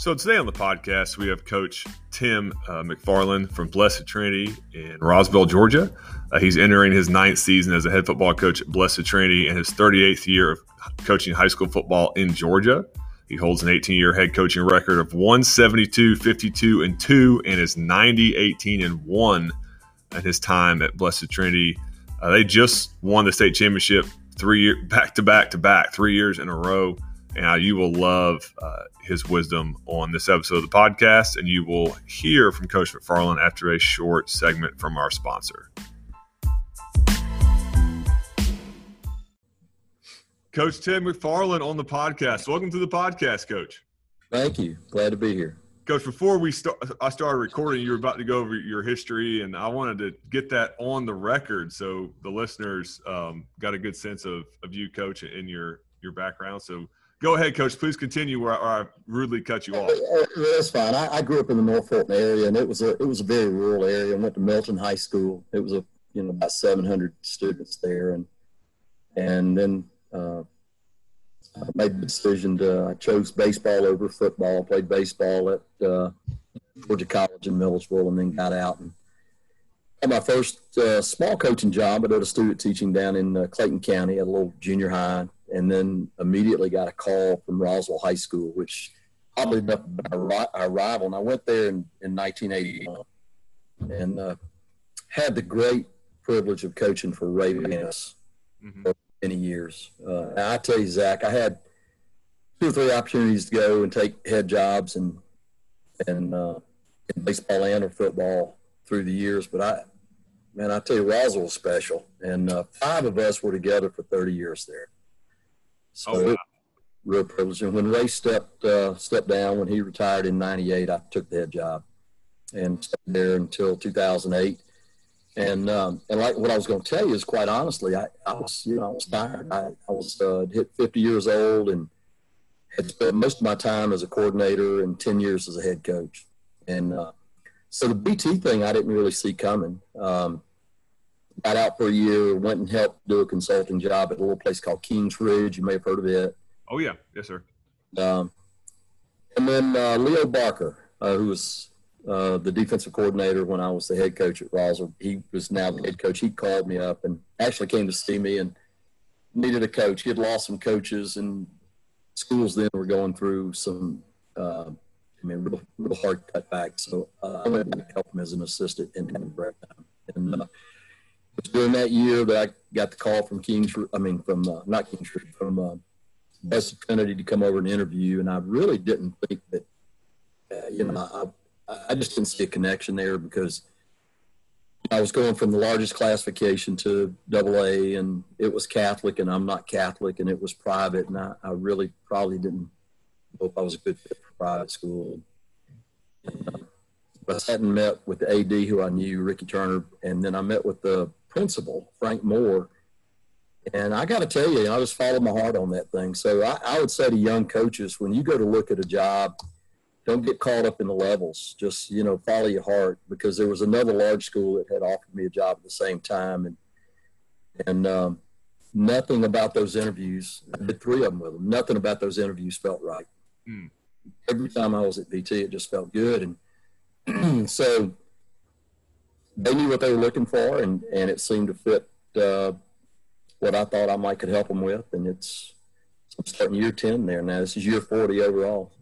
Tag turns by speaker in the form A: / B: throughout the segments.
A: So today on the podcast, we have Coach Tim uh, McFarland from Blessed Trinity in Roswell, Georgia. Uh, he's entering his ninth season as a head football coach at Blessed Trinity and his 38th year of coaching high school football in Georgia. He holds an 18 year head coaching record of 172, 52, and 2, and is 90, 18, and 1 at his time at Blessed Trinity. Uh, they just won the state championship three year back to back to back, three years in a row. And you will love uh, his wisdom on this episode of the podcast, and you will hear from Coach McFarland after a short segment from our sponsor. Coach Tim McFarland on the podcast. Welcome to the podcast, Coach.
B: Thank you. Glad to be here.
A: Coach, before we start, I started recording. You were about to go over your history, and I wanted to get that on the record so the listeners um, got a good sense of, of you, Coach, and your your background. So, go ahead, Coach. Please continue where I, I rudely cut you off.
B: That's fine. I, I, grew up in the North Fulton area, and it was a it was a very rural area. I went to Milton High School. It was a you know about 700 students there, and and then uh, I made the decision to I chose baseball over football. Played baseball at uh, Georgia College in Milledgeville, and then got out and my first uh, small coaching job. I did a student teaching down in uh, Clayton County at a little junior high, and then immediately got a call from Roswell High School, which oddly enough our rival. And I went there in, in 1981, and uh, had the great privilege of coaching for Ray Vance. Mm-hmm many years. Uh, I tell you, Zach, I had two or three opportunities to go and take head jobs and and uh, in baseball and or football through the years. But I, man, I tell you, Roswell was special, and uh, five of us were together for 30 years there. So oh, wow. real privilege. And when Ray stepped uh, stepped down, when he retired in '98, I took the head job and stayed there until 2008 and um, and like what I was going to tell you is quite honestly, I, I was you know I was tired. I, I was uh, hit 50 years old and had spent most of my time as a coordinator and 10 years as a head coach. And uh, so the BT thing I didn't really see coming. Um, got out for a year, went and helped do a consulting job at a little place called Kings Ridge. You may have heard of it.
A: Oh yeah, yes sir.
B: Um, and then uh, Leo Barker, uh, who was uh, the defensive coordinator when I was the head coach at Roswell. He was now the head coach. He called me up and actually came to see me and needed a coach. He had lost some coaches and schools then were going through some, uh, I mean, real, real hard cutbacks. So uh, I went to help him as an assistant in Brett. And uh, it was during that year that I got the call from Kings, I mean, from, uh, not Kings, from uh, Blessed Trinity to come over and interview. And I really didn't think that, uh, you know, I, I just didn't see a connection there because I was going from the largest classification to double A, and it was Catholic, and I'm not Catholic, and it was private, and I, I really probably didn't hope I was a good fit for private school. And, uh, I hadn't met with the AD who I knew, Ricky Turner, and then I met with the principal, Frank Moore. And I got to tell you, I just followed my heart on that thing. So I, I would say to young coaches, when you go to look at a job – don't get caught up in the levels. Just you know, follow your heart because there was another large school that had offered me a job at the same time, and and um, nothing about those interviews. I did three of them with them. Nothing about those interviews felt right. Mm. Every time I was at BT, it just felt good, and so they knew what they were looking for, and and it seemed to fit uh, what I thought I might could help them with, and it's. I'm starting year ten there now. This is year forty overall.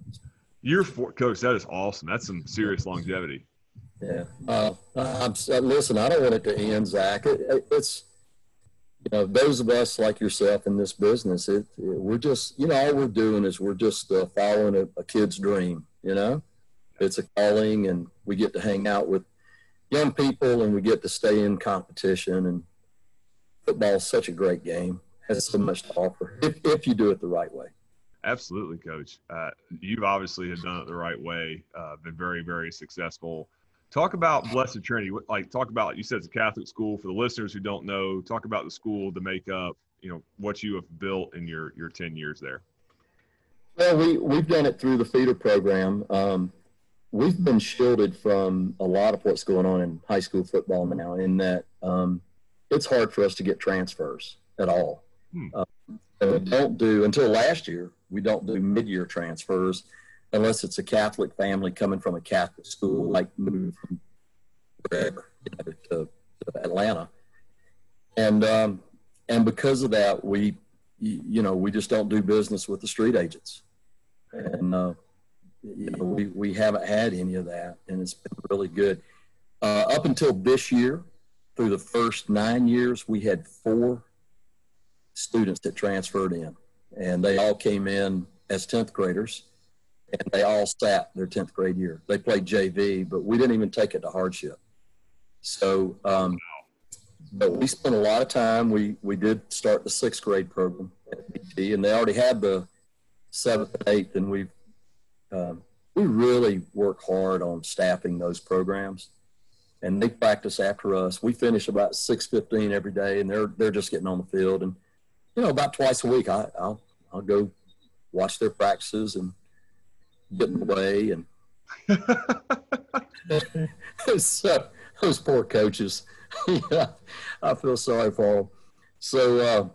A: Year four, coach. That is awesome. That's some serious longevity.
B: Yeah. Uh, I'm, listen, I don't want it to end, Zach. It, it, it's you know those of us like yourself in this business. It, we're just you know all we're doing is we're just uh, following a, a kid's dream. You know, it's a calling, and we get to hang out with young people, and we get to stay in competition. And football is such a great game. Has so much to offer if, if you do it the right way.
A: Absolutely, Coach. Uh, you obviously have done it the right way. Uh, been very, very successful. Talk about Blessed Trinity. Like, talk about you said it's a Catholic school. For the listeners who don't know, talk about the school, the makeup. You know what you have built in your your ten years there.
B: Well, we we've done it through the feeder program. Um, we've been shielded from a lot of what's going on in high school football now. In that um, it's hard for us to get transfers at all. Hmm. Uh, we don't do until last year we don't do mid-year transfers. Unless it's a Catholic family coming from a Catholic school, like moving from wherever you know, to, to, Atlanta, and um, and because of that, we you know we just don't do business with the street agents, and uh, you know we we haven't had any of that, and it's been really good. Uh, up until this year, through the first nine years, we had four students that transferred in, and they all came in as 10th graders, and they all sat their 10th grade year. They played JV, but we didn't even take it to hardship. So, um, but we spent a lot of time. We we did start the sixth grade program at BT, and they already had the seventh and eighth, and we um, we really work hard on staffing those programs and they practice after us. We finish about six fifteen every day, and they're they're just getting on the field. And you know, about twice a week, I, I'll I'll go watch their practices and get in the way. And so those poor coaches, yeah, I feel sorry for them. So uh,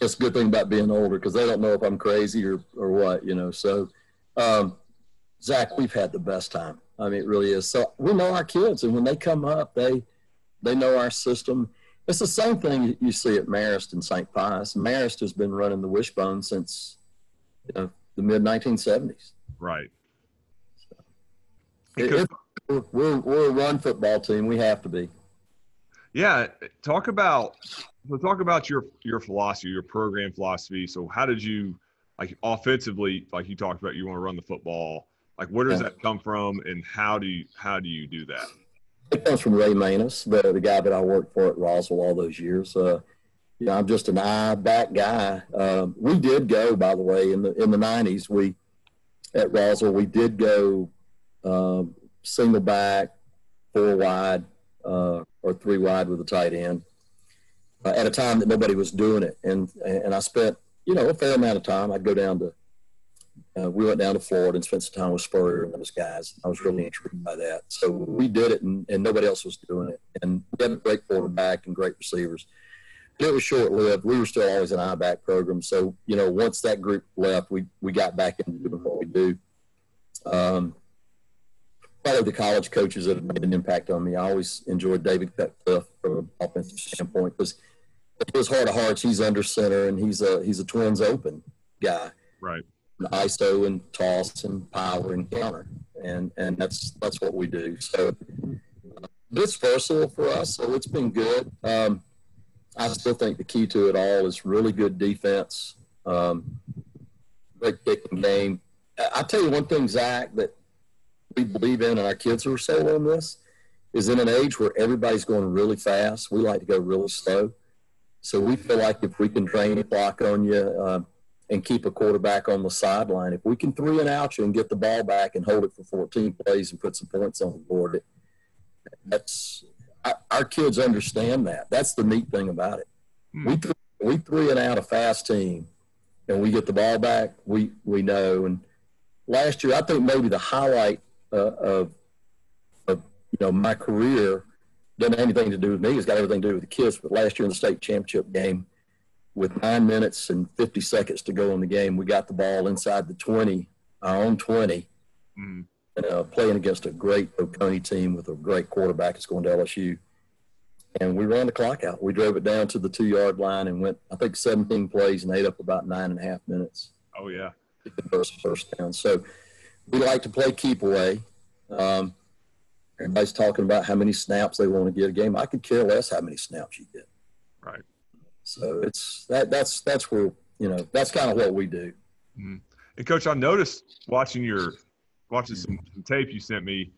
B: it's a good thing about being older because they don't know if I'm crazy or or what, you know. So um, Zach, we've had the best time. I mean, it really is. So we know our kids, and when they come up, they they know our system. It's the same thing you see at Marist and St. Pius. Marist has been running the Wishbone since you know, the mid 1970s.
A: Right.
B: So it, it, we're, we're a run football team. We have to be.
A: Yeah, talk about so talk about your your philosophy, your program philosophy. So how did you like offensively, like you talked about, you want to run the football. Like, where does that come from, and how do you how do you do that?
B: It comes from Ray Manus, the, the guy that I worked for at Roswell all those years. Uh, you know, I'm just an I back guy. Um, we did go, by the way, in the in the '90s. We at Roswell, we did go um, single back, four wide, uh, or three wide with a tight end. Uh, at a time that nobody was doing it, and and I spent you know a fair amount of time. I'd go down to uh, we went down to Florida and spent some time with Spurrier and those guys. I was really intrigued by that. So we did it, and, and nobody else was doing it. And we had a great quarterback and great receivers. And it was short lived. We were still always an I back program. So you know, once that group left, we we got back into doing what we do. Um, probably the college coaches that have made an impact on me. I always enjoyed David Cutcliffe from an offensive standpoint because it was heart of hearts. He's under center and he's a he's a twins open guy.
A: Right.
B: ISO and toss and power and counter, and and that's that's what we do. So uh, it's versatile for us, so it's been good. Um, I still think the key to it all is really good defense, um, great kicking game. I tell you one thing, Zach, that we believe in, and our kids are sold on this, is in an age where everybody's going really fast. We like to go really slow. So we feel like if we can drain a clock on you. Uh, and keep a quarterback on the sideline. If we can three and out you and get the ball back and hold it for 14 plays and put some points on the board, that's our kids understand that. That's the neat thing about it. Hmm. We th- we three and out a fast team, and we get the ball back. We we know. And last year, I think maybe the highlight uh, of of you know my career doesn't have anything to do with me. It's got everything to do with the kids. But last year in the state championship game, with nine minutes and 50 seconds to go in the game, we got the ball inside the 20, our own 20, mm-hmm. Uh, playing against a great Oconee team with a great quarterback that's going to LSU. And we ran the clock out. We drove it down to the two yard line and went, I think, 17 plays and ate up about nine and a half minutes.
A: Oh, yeah.
B: The first, first down. So we like to play keep away. Um, everybody's talking about how many snaps they want to get a game. I could care less how many snaps you get.
A: Right.
B: So it's that that's that's where you know that's kind of what we do.
A: Mm-hmm. And coach, I noticed watching your watching some, some, tape you sent me.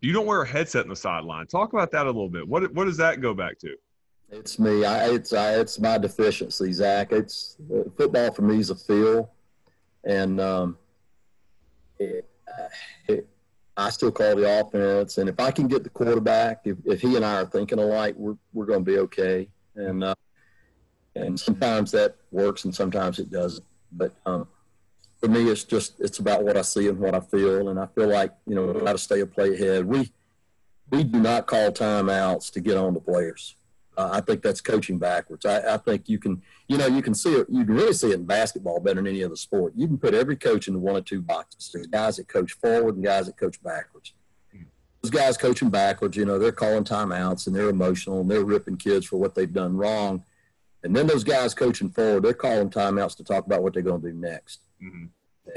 A: You don't wear a headset in the sideline. Talk about that a little bit. What what does that go back to?
B: It's me. I, it's I, it's my deficiency, Zach. It's uh, football for me is a feel, and um, it, it, I still call the offense. And if I can get the quarterback, if, if he and I are thinking alike, we're we're going to be okay. And uh, and sometimes that works and sometimes it doesn't. But um, for me, it's just it's about what I see and what I feel, and I feel like you know got to stay a play ahead. We we do not call timeouts to get on the players. Uh, I think that's coaching backwards. I, I, think you can, you know, you can see it. You can really see it in basketball better than any other sport. You can put every coach into one or two boxes. There's guys that coach forward and guys that coach backwards. Those guys coaching backwards, you know, they're calling timeouts and they're emotional and they're ripping kids for what they've done wrong. And then those guys coaching forward, they're calling timeouts to talk about what they're going to do next. Mm-hmm.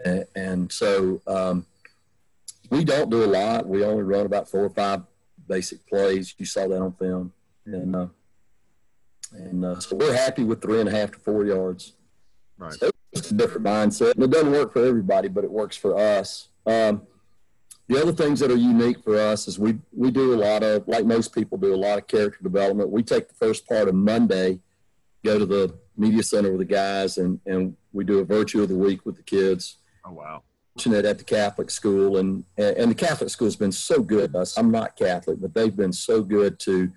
B: And, and, so um, we don't do a lot. We only run about four or five basic plays. You saw that on film. And uh, and uh, so we're happy with three and a half to four yards. Right. So it's a different mindset. And it doesn't work for everybody, but it works for us. Um, the other things that are unique for us is we, we do a lot of, like most people do, a lot of character development. We take the first part of Monday, go to the media center with the guys, and, and we do a virtue of the week with the kids.
A: Oh, wow.
B: At the Catholic school, and, and the Catholic school has been so good. Us, I'm not Catholic, but they've been so good to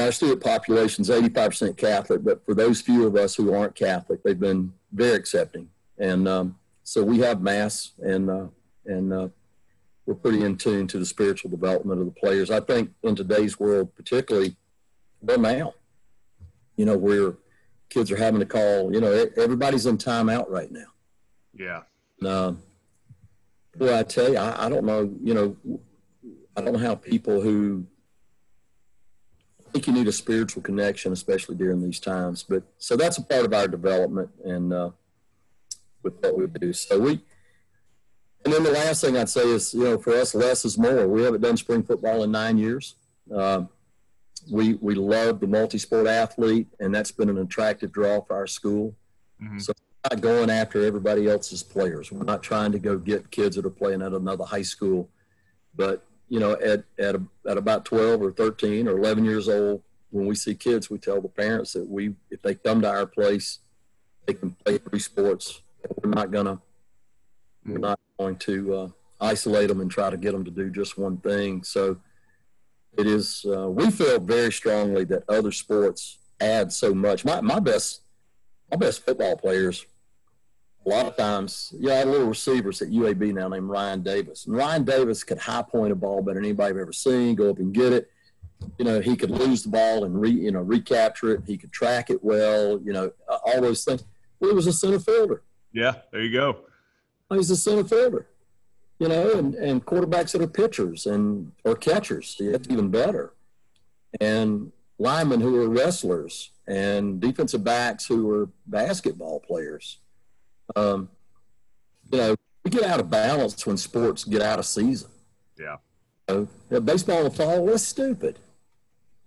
B: our student population is 85% Catholic, but for those few of us who aren't Catholic, they've been very accepting. And um, so we have Mass, and, uh, and uh, we're pretty in tune to the spiritual development of the players. I think in today's world, particularly, well, now, you know, where kids are having to call, you know, everybody's in timeout right now.
A: Yeah.
B: Uh, boy, I tell you, I, I don't know, you know, I don't know how people who think you need a spiritual connection, especially during these times. But so that's a part of our development and uh, with what we do. So we, and then the last thing I'd say is, you know, for us, less is more. We haven't done spring football in nine years. Uh, we we love the multi-sport athlete, and that's been an attractive draw for our school. Mm-hmm. So not going after everybody else's players. We're not trying to go get kids that are playing at another high school, but you know, at, at, a, at about 12 or 13 or 11 years old, when we see kids, we tell the parents that we, if they come to our place, they can play three sports. We're not gonna, we're not going to uh, isolate them and try to get them to do just one thing. So it is. Uh, we feel very strongly that other sports add so much. My my best, my best football players a lot of times, yeah, I had little receivers at UAB now named Ryan Davis. And Ryan Davis could high point a ball better than anybody I've ever seen, go up and get it. You know, he could lose the ball and re, you know, recapture it. He could track it well, you know, all those things. Well, he was a center fielder.
A: Yeah, there you go.
B: He's a center fielder, you know, and, and quarterbacks that are pitchers and or catchers, that's even better. And linemen who are wrestlers and defensive backs who are basketball players um, you know, we get out of balance when sports get out of season.
A: Yeah.
B: You know, baseball in the fall, that's stupid.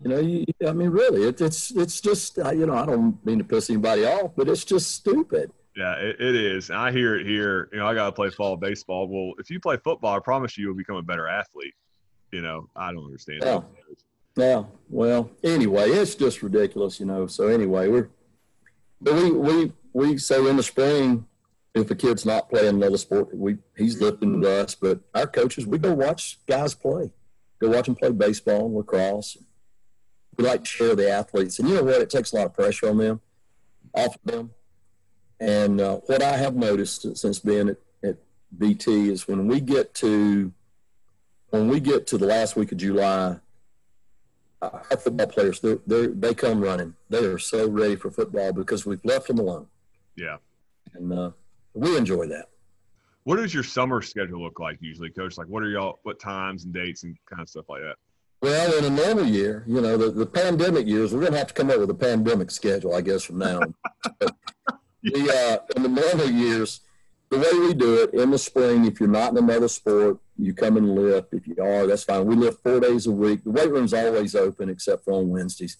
B: You know, you, I mean, really, it, it's it's just uh, you know, I don't mean to piss anybody off, but it's just stupid.
A: Yeah, it, it is. And I hear it here. You know, I got to play fall baseball. Well, if you play football, I promise you, you'll become a better athlete. You know, I don't understand.
B: Yeah. Yeah. Well, anyway, it's just ridiculous. You know. So anyway, we're but we we we so in the spring, if a kid's not playing another sport, we he's lifting with us. But our coaches, we go watch guys play, go watch them play baseball, and lacrosse. We like to share the athletes, and you know what? It takes a lot of pressure on them, off of them. And uh, what I have noticed since being at, at BT is when we get to when we get to the last week of July, our football players they they come running. They are so ready for football because we've left them alone.
A: Yeah.
B: And uh, we enjoy that.
A: What does your summer schedule look like usually, Coach? Like, what are y'all, what times and dates and kind of stuff like that?
B: Well, in a normal year, you know, the, the pandemic years, we're going to have to come up with a pandemic schedule, I guess, from now on. the, uh, in the normal years, the way we do it in the spring, if you're not in another sport, you come and lift. If you are, that's fine. We lift four days a week. The weight room's always open except for on Wednesdays.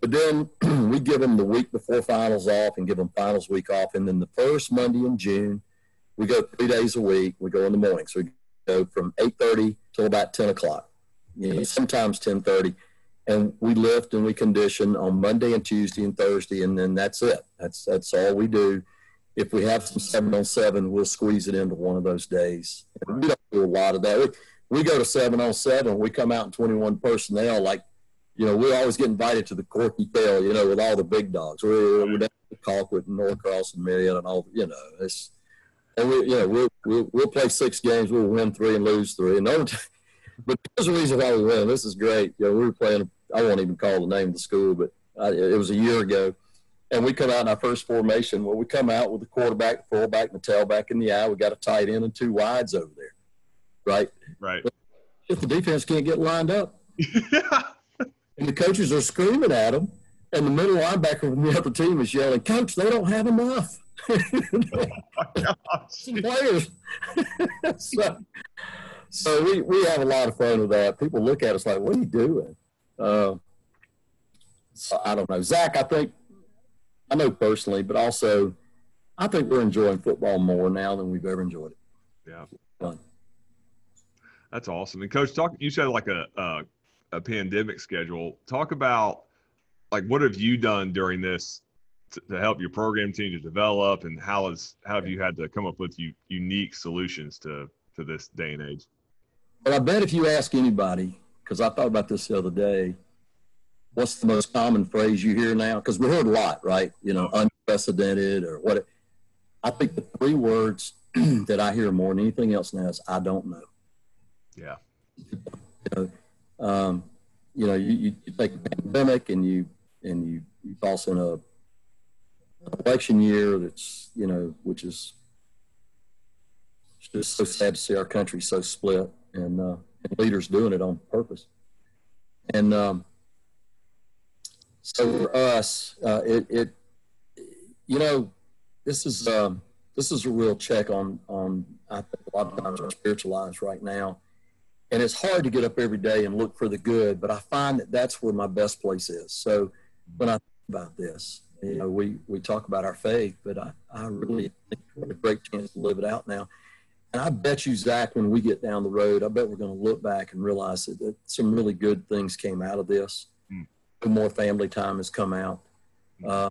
B: But then we give them the week before finals off and give them finals week off. And then the first Monday in June, we go three days a week. We go in the morning. So we go from 8.30 till about 10 o'clock, you know, sometimes 10.30. And we lift and we condition on Monday and Tuesday and Thursday. And then that's it. That's, that's all we do. If we have some seven on seven, we'll squeeze it into one of those days. And we don't do a lot of that. We, we go to seven on seven. We come out in 21 personnel like you know, we always get invited to the Corky Tail, you know, with all the big dogs. We're, we're down at Colquitt and Norcross and Marietta and all, you know, it's, and we, you know, we'll, we'll, we'll play six games, we'll win three and lose three. And but there's a reason why we win. This is great. You know, we were playing I won't even call the name of the school, but I, it was a year ago. And we come out in our first formation. Well, we come out with the quarterback, the fullback, and the tailback in the eye. We got a tight end and two wides over there, right?
A: Right.
B: But if the defense can't get lined up, and the coaches are screaming at them, and the middle linebacker from the other team is yelling, "Coach, they don't have enough." players. so, so we, we have a lot of fun with that. People look at us like, "What are you doing?" Uh, so I don't know, Zach. I think I know personally, but also I think we're enjoying football more now than we've ever enjoyed it.
A: Yeah,
B: fun.
A: That's awesome. And coach, talk. You said like a, a a pandemic schedule. Talk about like what have you done during this to, to help your program team to develop, and how has how have you had to come up with you, unique solutions to to this day and age?
B: Well, I bet if you ask anybody, because I thought about this the other day, what's the most common phrase you hear now? Because we heard a lot, right? You know, uh-huh. unprecedented or what. I think the three words that I hear more than anything else now is "I don't know."
A: Yeah.
B: You know, um, you know, you, you, take a pandemic and you and you, you toss in a election year that's you know, which is just so sad to see our country so split and, uh, and leaders doing it on purpose. And um, so for us, uh, it, it, you know, this is um, this is a real check on on I think a lot of times our spiritual lives right now, and it's hard to get up every day and look for the good. But I find that that's where my best place is. So when I think about this, you know, we we talk about our faith, but I I really think we have a great chance to live it out now. And I bet you, Zach, when we get down the road, I bet we're going to look back and realize that, that some really good things came out of this. Mm. More family time has come out. Uh,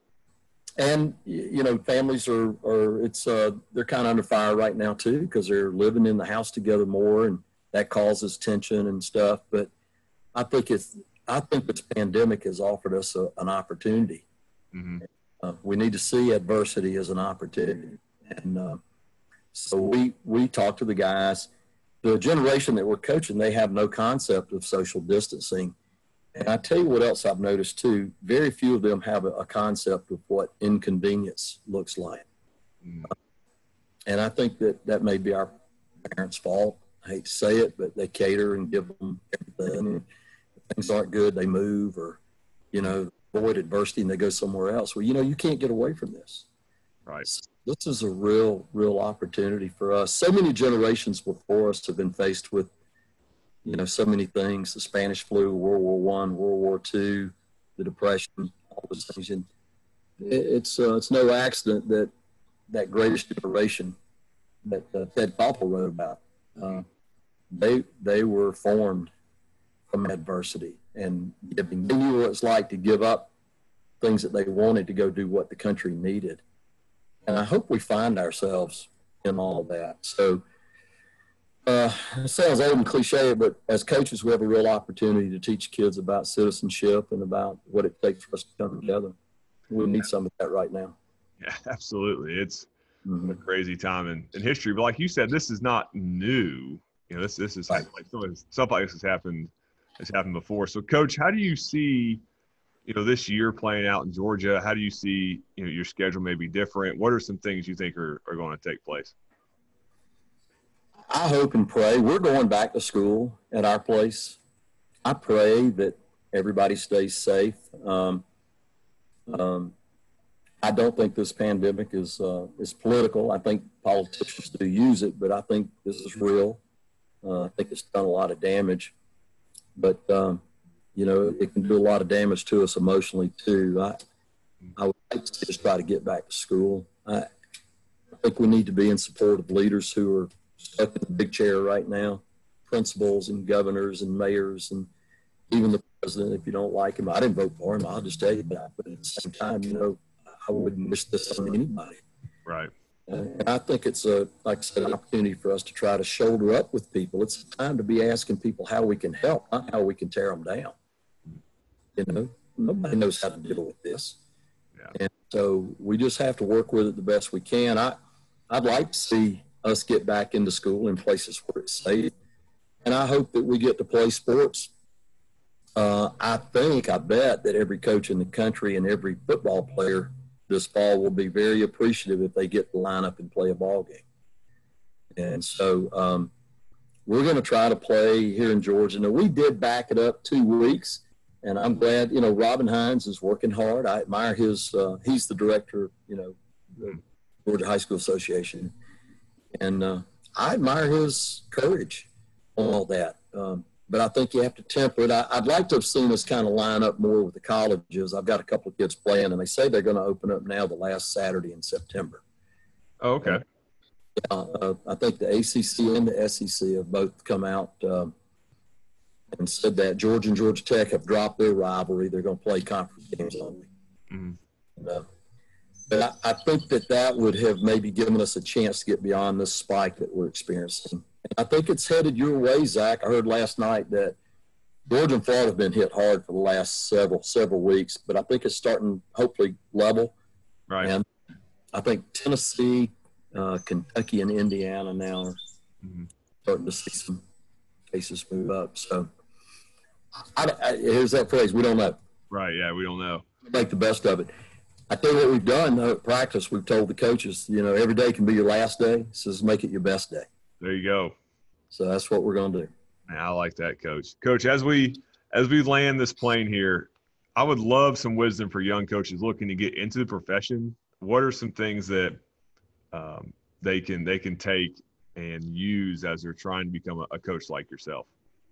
B: and you know families are are it's uh they're kind of under fire right now too because they're living in the house together more and that causes tension and stuff but i think it's i think this pandemic has offered us a, an opportunity mm-hmm. uh, we need to see adversity as an opportunity and uh, so we we talk to the guys the generation that we're coaching they have no concept of social distancing and I tell you what else I've noticed too. Very few of them have a, a concept of what inconvenience looks like. Mm. and I think that that may be our parents' fault. I hate to say it, but they cater and give them everything. If things aren't good, they move or, you know, avoid adversity and they go somewhere else. Well, you know, you can't get away from this.
A: Right.
B: So this is a real, real opportunity for us. So many generations before us have been faced with you know, so many things, the Spanish flu, World War One, World War Two, the Depression, all those things. And it's, uh, it's no accident that that greatest generation that uh, Ted Koppel wrote about, uh, they, they were formed from adversity and giving. They knew what it's like to give up things that they wanted to go do what the country needed. And I hope we find ourselves in all of that. So, uh, it sounds old and cliche, but as coaches, we have a real opportunity to teach kids about citizenship and about what it takes for us to come together. We need some of that right now.
A: Yeah, absolutely. It's mm-hmm. a crazy time in, in history, but like you said, this is not new. You know, this this is right. like something like this has happened has happened before. So, coach, how do you see? You know, this year playing out in Georgia, how do you see you know your schedule may be different? What are some things you think are, are going to take place?
B: I hope and pray we're going back to school at our place. I pray that everybody stays safe. Um, um, I don't think this pandemic is uh, is political. I think politicians do use it, but I think this is real. Uh, I think it's done a lot of damage, but um, you know it can do a lot of damage to us emotionally too. I I would like to just try to get back to school. I, I think we need to be in support of leaders who are stuck in the big chair right now, principals and governors and mayors and even the president. If you don't like him, I didn't vote for him. I'll just tell you that. But at the same time, you know, I wouldn't wish this on anybody.
A: Right.
B: And I think it's a, like I said, an opportunity for us to try to shoulder up with people. It's time to be asking people how we can help, not how we can tear them down. You know, nobody knows how to deal with this. Yeah. And so we just have to work with it the best we can. I, I'd like to see us get back into school in places where it's safe. And I hope that we get to play sports uh, I think, I bet that every coach in the country and every football player this fall will be very appreciative if they get to line up and play a ball game. And so um, we're going to try to play here in Georgia. Now, we did back it up two weeks, and I'm glad, you know, Robin Hines is working hard. I admire his, uh, he's the director, you know, the Georgia High School Association. And uh, I admire his courage on all that. Um, but I think you have to temper it. I, would like to have seen us kind of line up more with the colleges. I've got a couple of kids playing, and they say they're going to open up now the last Saturday in September.
A: Oh, okay.
B: Uh, uh, I think the ACC and the SEC have both come out um, and said that Georgia and Georgia Tech have dropped their rivalry. They're going to play conference games only. Mm-hmm. And, uh, but I, I, think that that would have maybe given us a chance to get beyond this spike that we're experiencing. And I think it's headed your way, Zach. I heard last night that Georgia and Florida have been hit hard for the last several several weeks, but I think it's starting hopefully level.
A: Right.
B: And I think Tennessee, uh, Kentucky, and Indiana now are mm-hmm. starting to see some cases move up. So I, I, here's that phrase: we don't know.
A: Right. Yeah, we don't know.
B: Make the best of it. I think what we've done though at practice. We've told the coaches, you know, every day can be your last day. So just make it your best day.
A: There you go.
B: So that's what we're going to do.
A: I like that, Coach. Coach, as we as we land this plane here, I would love some wisdom for young coaches looking to get into the profession. What are some things that um, they can they can take and use as they're trying to become a, a coach like yourself?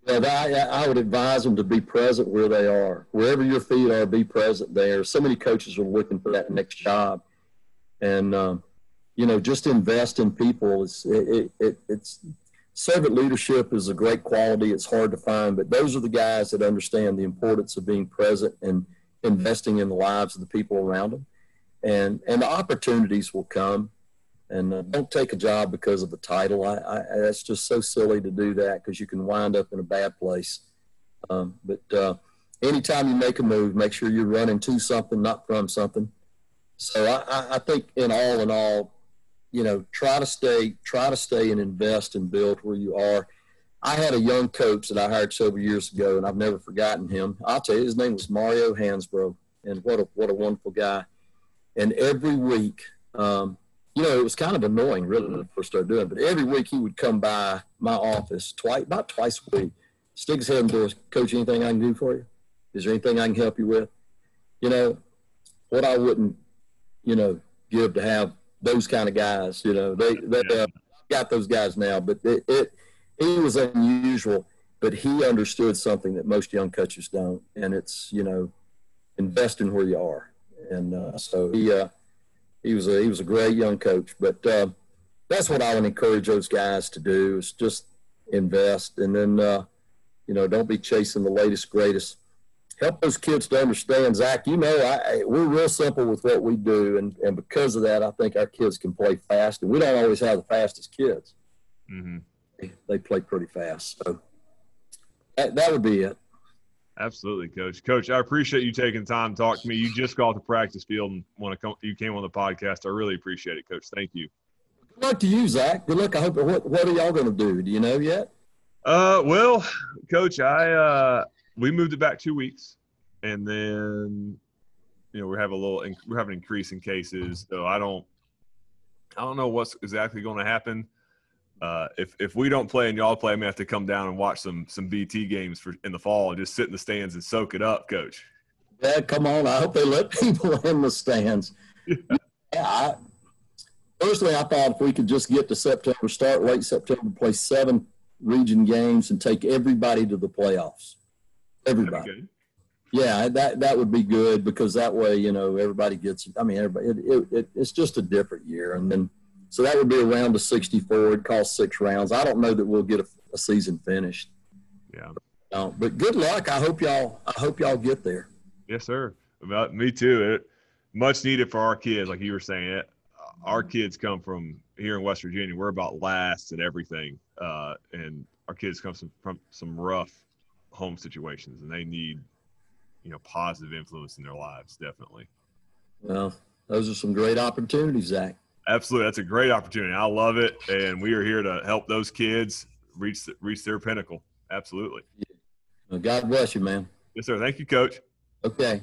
B: I, I would advise them to be present where they are. Wherever your feet are, be present there. So many coaches are looking for that next job, and um, you know, just invest in people. It's it, it, it's servant leadership is a great quality. It's hard to find, but those are the guys that understand the importance of being present and investing in the lives of the people around them, and and the opportunities will come and uh, don't take a job because of the title. I, I, that's just so silly to do that because you can wind up in a bad place. Um, but uh, anytime you make a move, make sure you're running to something, not from something. So I, I think in all in all, you know, try to stay, try to stay and invest and build where you are. I had a young coach that I hired several years ago, and I've never forgotten him. I'll tell you, his name was Mario Hansbro, and what a what a wonderful guy. And every week, um, you know, it was kind of annoying really when I first started doing it, but every week he would come by my office twice, about twice a week, stick his head in the door, coach, anything I can do for you? Is there anything I can help you with? You know, what I wouldn't, you know, give to have those kind of guys, you know, they, they uh, got those guys now, but it, it, he was unusual, but he understood something that most young coaches don't. And it's, you know, invest in where you are. And uh, so he, uh, he was a he was a great young coach. But uh, that's what I would encourage those guys to do is just invest, and then uh, you know don't be chasing the latest greatest. Help those kids to understand, Zach. You know, I, we're real simple with what we do, and and because of that, I think our kids can play fast, and we don't always have the fastest kids. Mm-hmm. They, they play pretty fast, so that, that would be it.
A: Absolutely, Coach. Coach, I appreciate you taking time to talk to me. You just got off the practice field and want to come. You came on the podcast. I really appreciate it, Coach. Thank you.
B: Good luck to you, Zach. Good luck. I hope. What What are y'all going to do? Do you know yet?
A: Uh, well, Coach, I uh, we moved it back two weeks, and then you know we have a little we're having an increase in cases, so I don't I don't know what's exactly going to happen uh, if if we don't play and y'all play, I'm gonna have to come down and watch some some BT games for in the fall and just sit in the stands and soak it up, Coach.
B: Yeah, come on. I hope they let people in the stands. Yeah. yeah I, personally, I thought if we could just get to September, start late September, play seven region games, and take everybody to the playoffs. Everybody. Yeah, that that would be good because that way, you know, everybody gets. I mean, everybody. It, it, it, it's just a different year, and then so that would be a round of 64. It costs six rounds. I don't know that we'll get a, a season finished.
A: Yeah.
B: Uh, but good luck. I hope y'all. I hope y'all get there.
A: Yes, sir. About me too. It much needed for our kids, like you were saying. It, our kids come from here in West Virginia. We're about last at everything, uh, and our kids come from, from some rough home situations, and they need, you know, positive influence in their lives. Definitely.
B: Well, those are some great opportunities, Zach.
A: Absolutely, that's a great opportunity. I love it, and we are here to help those kids reach reach their pinnacle. Absolutely.
B: Well, God bless you, man.
A: Yes, sir. Thank you, Coach.
B: Okay.